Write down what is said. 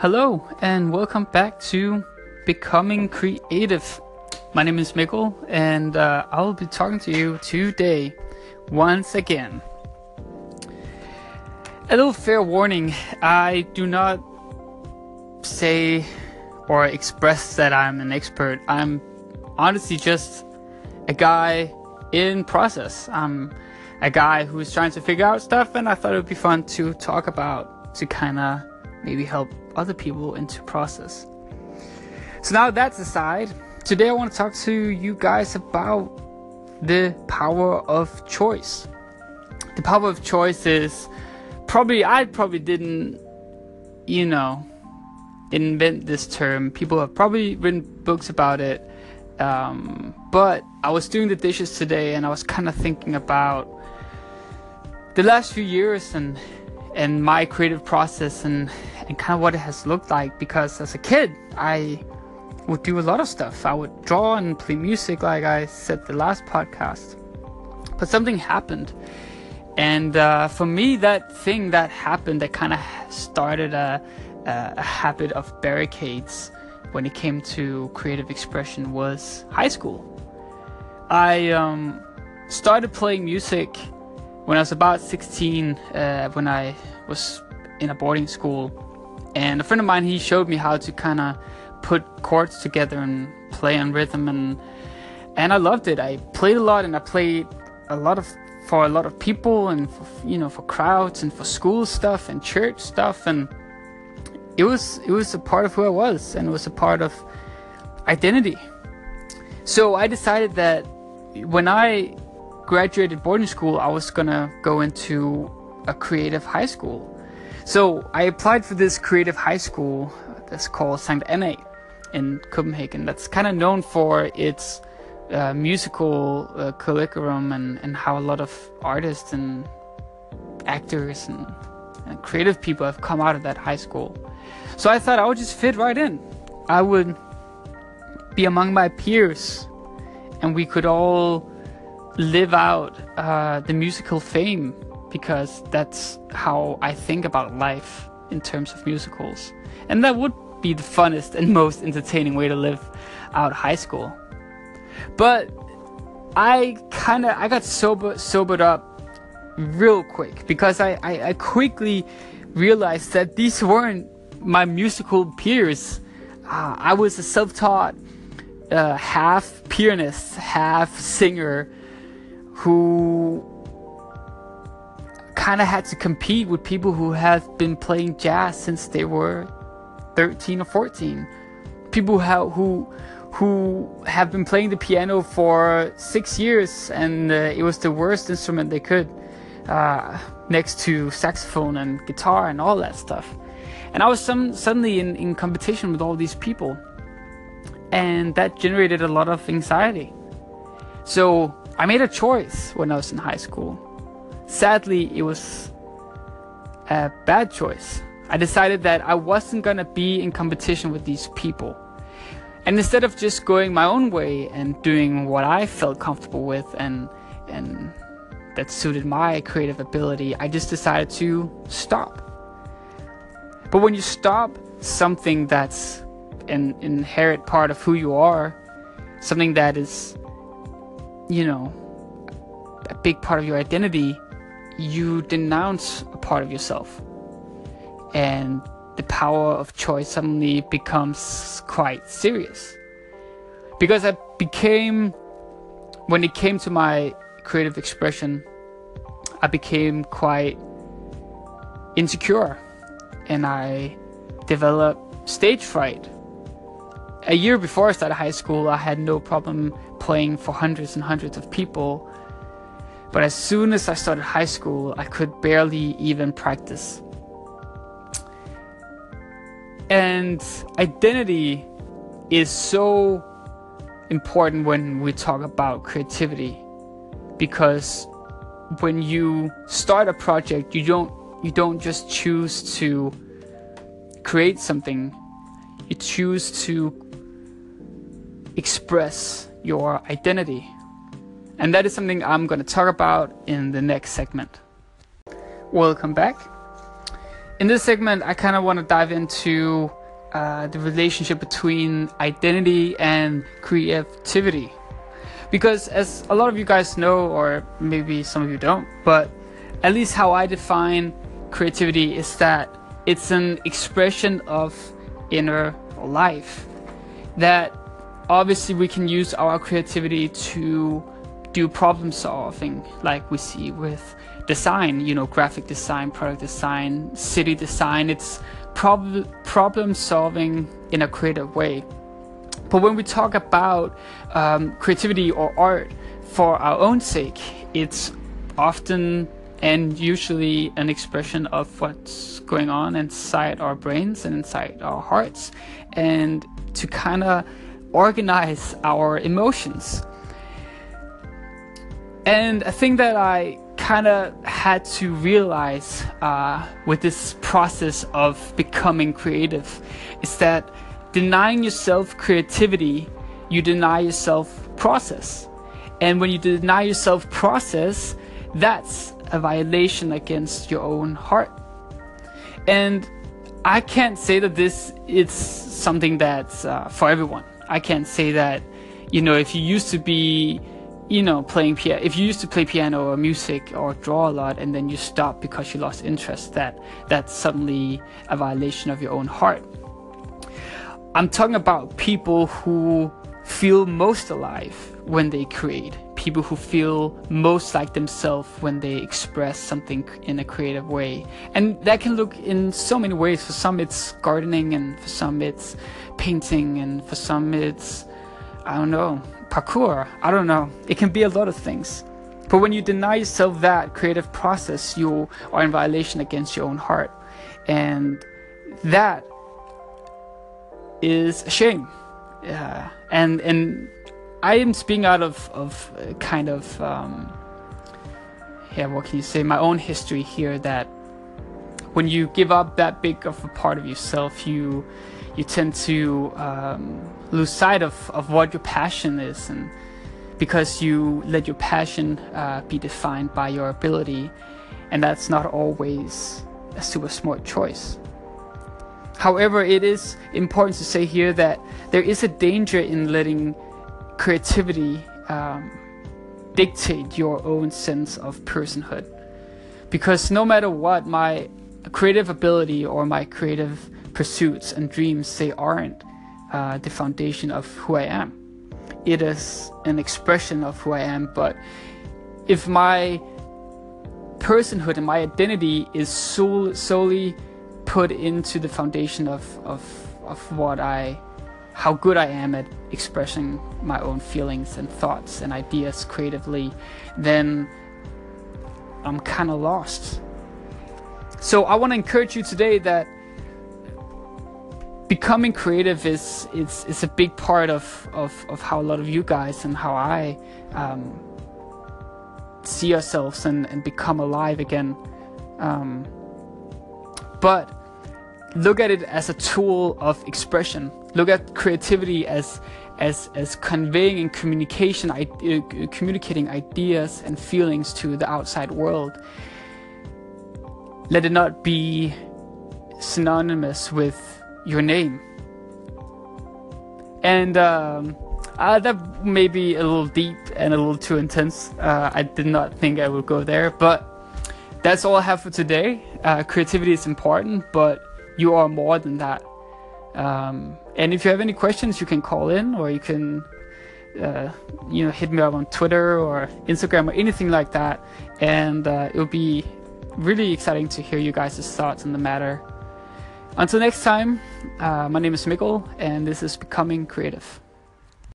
Hello, and welcome back to Becoming Creative. My name is Mikkel, and uh, I will be talking to you today once again. A little fair warning I do not say or express that I'm an expert. I'm honestly just a guy in process. I'm a guy who's trying to figure out stuff, and I thought it would be fun to talk about to kind of maybe help other people into process. So now that's aside, today I want to talk to you guys about the power of choice. The power of choice is probably I probably didn't, you know, invent this term. People have probably written books about it. Um, but I was doing the dishes today and I was kind of thinking about the last few years and and my creative process and and kind of what it has looked like because as a kid I would do a lot of stuff. I would draw and play music like I said the last podcast. But something happened. And uh, for me, that thing that happened that kind of started a, a habit of barricades when it came to creative expression was high school. I um, started playing music when I was about 16, uh, when I was in a boarding school. And a friend of mine, he showed me how to kind of put chords together and play on rhythm and and I loved it. I played a lot and I played a lot of for a lot of people and for, you know for crowds and for school stuff and church stuff and it was it was a part of who I was and it was a part of identity. So I decided that when I graduated boarding school, I was gonna go into a creative high school. So I applied for this creative high school that's called St. Anna in Copenhagen. That's kind of known for its uh, musical uh, curriculum and, and how a lot of artists and actors and, and creative people have come out of that high school. So I thought I would just fit right in. I would be among my peers and we could all live out uh, the musical fame because that's how I think about life in terms of musicals. And that would be the funnest and most entertaining way to live out high school. But I kind of I got sober sobered up real quick because I, I, I quickly realized that these weren't my musical peers. Uh, I was a self-taught uh, half pianist, half singer who kind of had to compete with people who have been playing jazz since they were 13 or 14. People who have, who who have been playing the piano for six years and uh, it was the worst instrument they could, uh, next to saxophone and guitar and all that stuff. And I was some, suddenly in, in competition with all these people, and that generated a lot of anxiety. So I made a choice when I was in high school. Sadly, it was a bad choice. I decided that I wasn't gonna be in competition with these people. And instead of just going my own way and doing what I felt comfortable with and and that suited my creative ability, I just decided to stop. But when you stop something that's an inherent part of who you are, something that is, you know, a big part of your identity, you denounce a part of yourself. And the power of choice suddenly becomes quite serious. Because I became, when it came to my creative expression, I became quite insecure and I developed stage fright. A year before I started high school, I had no problem playing for hundreds and hundreds of people. But as soon as I started high school, I could barely even practice. And identity is so important when we talk about creativity because when you start a project you don't you don't just choose to create something you choose to express your identity and that is something I'm going to talk about in the next segment welcome back in this segment, I kind of want to dive into uh, the relationship between identity and creativity. Because, as a lot of you guys know, or maybe some of you don't, but at least how I define creativity is that it's an expression of inner life. That obviously we can use our creativity to do problem solving, like we see with design, you know, graphic design, product design, city design. It's prob- problem solving in a creative way. But when we talk about um, creativity or art for our own sake, it's often and usually an expression of what's going on inside our brains and inside our hearts, and to kind of organize our emotions. And a thing that I kind of had to realize uh, with this process of becoming creative is that denying yourself creativity, you deny yourself process. And when you deny yourself process, that's a violation against your own heart. And I can't say that this is something that's uh, for everyone. I can't say that, you know, if you used to be, you know, playing piano, if you used to play piano or music or draw a lot and then you stop because you lost interest, that that's suddenly a violation of your own heart. I'm talking about people who feel most alive when they create, people who feel most like themselves when they express something in a creative way. And that can look in so many ways. For some, it's gardening, and for some, it's painting, and for some, it's, I don't know, parkour. I don't know. It can be a lot of things. But when you deny yourself that creative process, you are in violation against your own heart. And that is a shame. Yeah. And, and I am speaking out of, of uh, kind of, um, yeah, what can you say, my own history here that when you give up that big of a part of yourself, you you tend to um, lose sight of, of what your passion is, and because you let your passion uh, be defined by your ability, and that's not always a super smart choice. However, it is important to say here that there is a danger in letting creativity um, dictate your own sense of personhood. Because no matter what, my creative ability or my creative pursuits and dreams, they aren't uh, the foundation of who I am. It is an expression of who I am, but if my personhood and my identity is sol- solely put into the foundation of, of, of what I how good I am at expressing my own feelings and thoughts and ideas creatively, then I'm kind of lost. So I want to encourage you today that becoming creative is is, is a big part of, of, of how a lot of you guys and how I um, see ourselves and, and become alive again. Um, but look at it as a tool of expression look at creativity as as as conveying and communication uh, communicating ideas and feelings to the outside world. Let it not be synonymous with your name. And um, uh, that may be a little deep and a little too intense. Uh, i did not think i would go there but that's all i have for today. Uh, creativity is important but you are more than that um, and if you have any questions, you can call in or you can, uh, you know, hit me up on Twitter or Instagram or anything like that. And uh, it'll be really exciting to hear you guys' thoughts on the matter. Until next time, uh, my name is Mikkel, and this is Becoming Creative.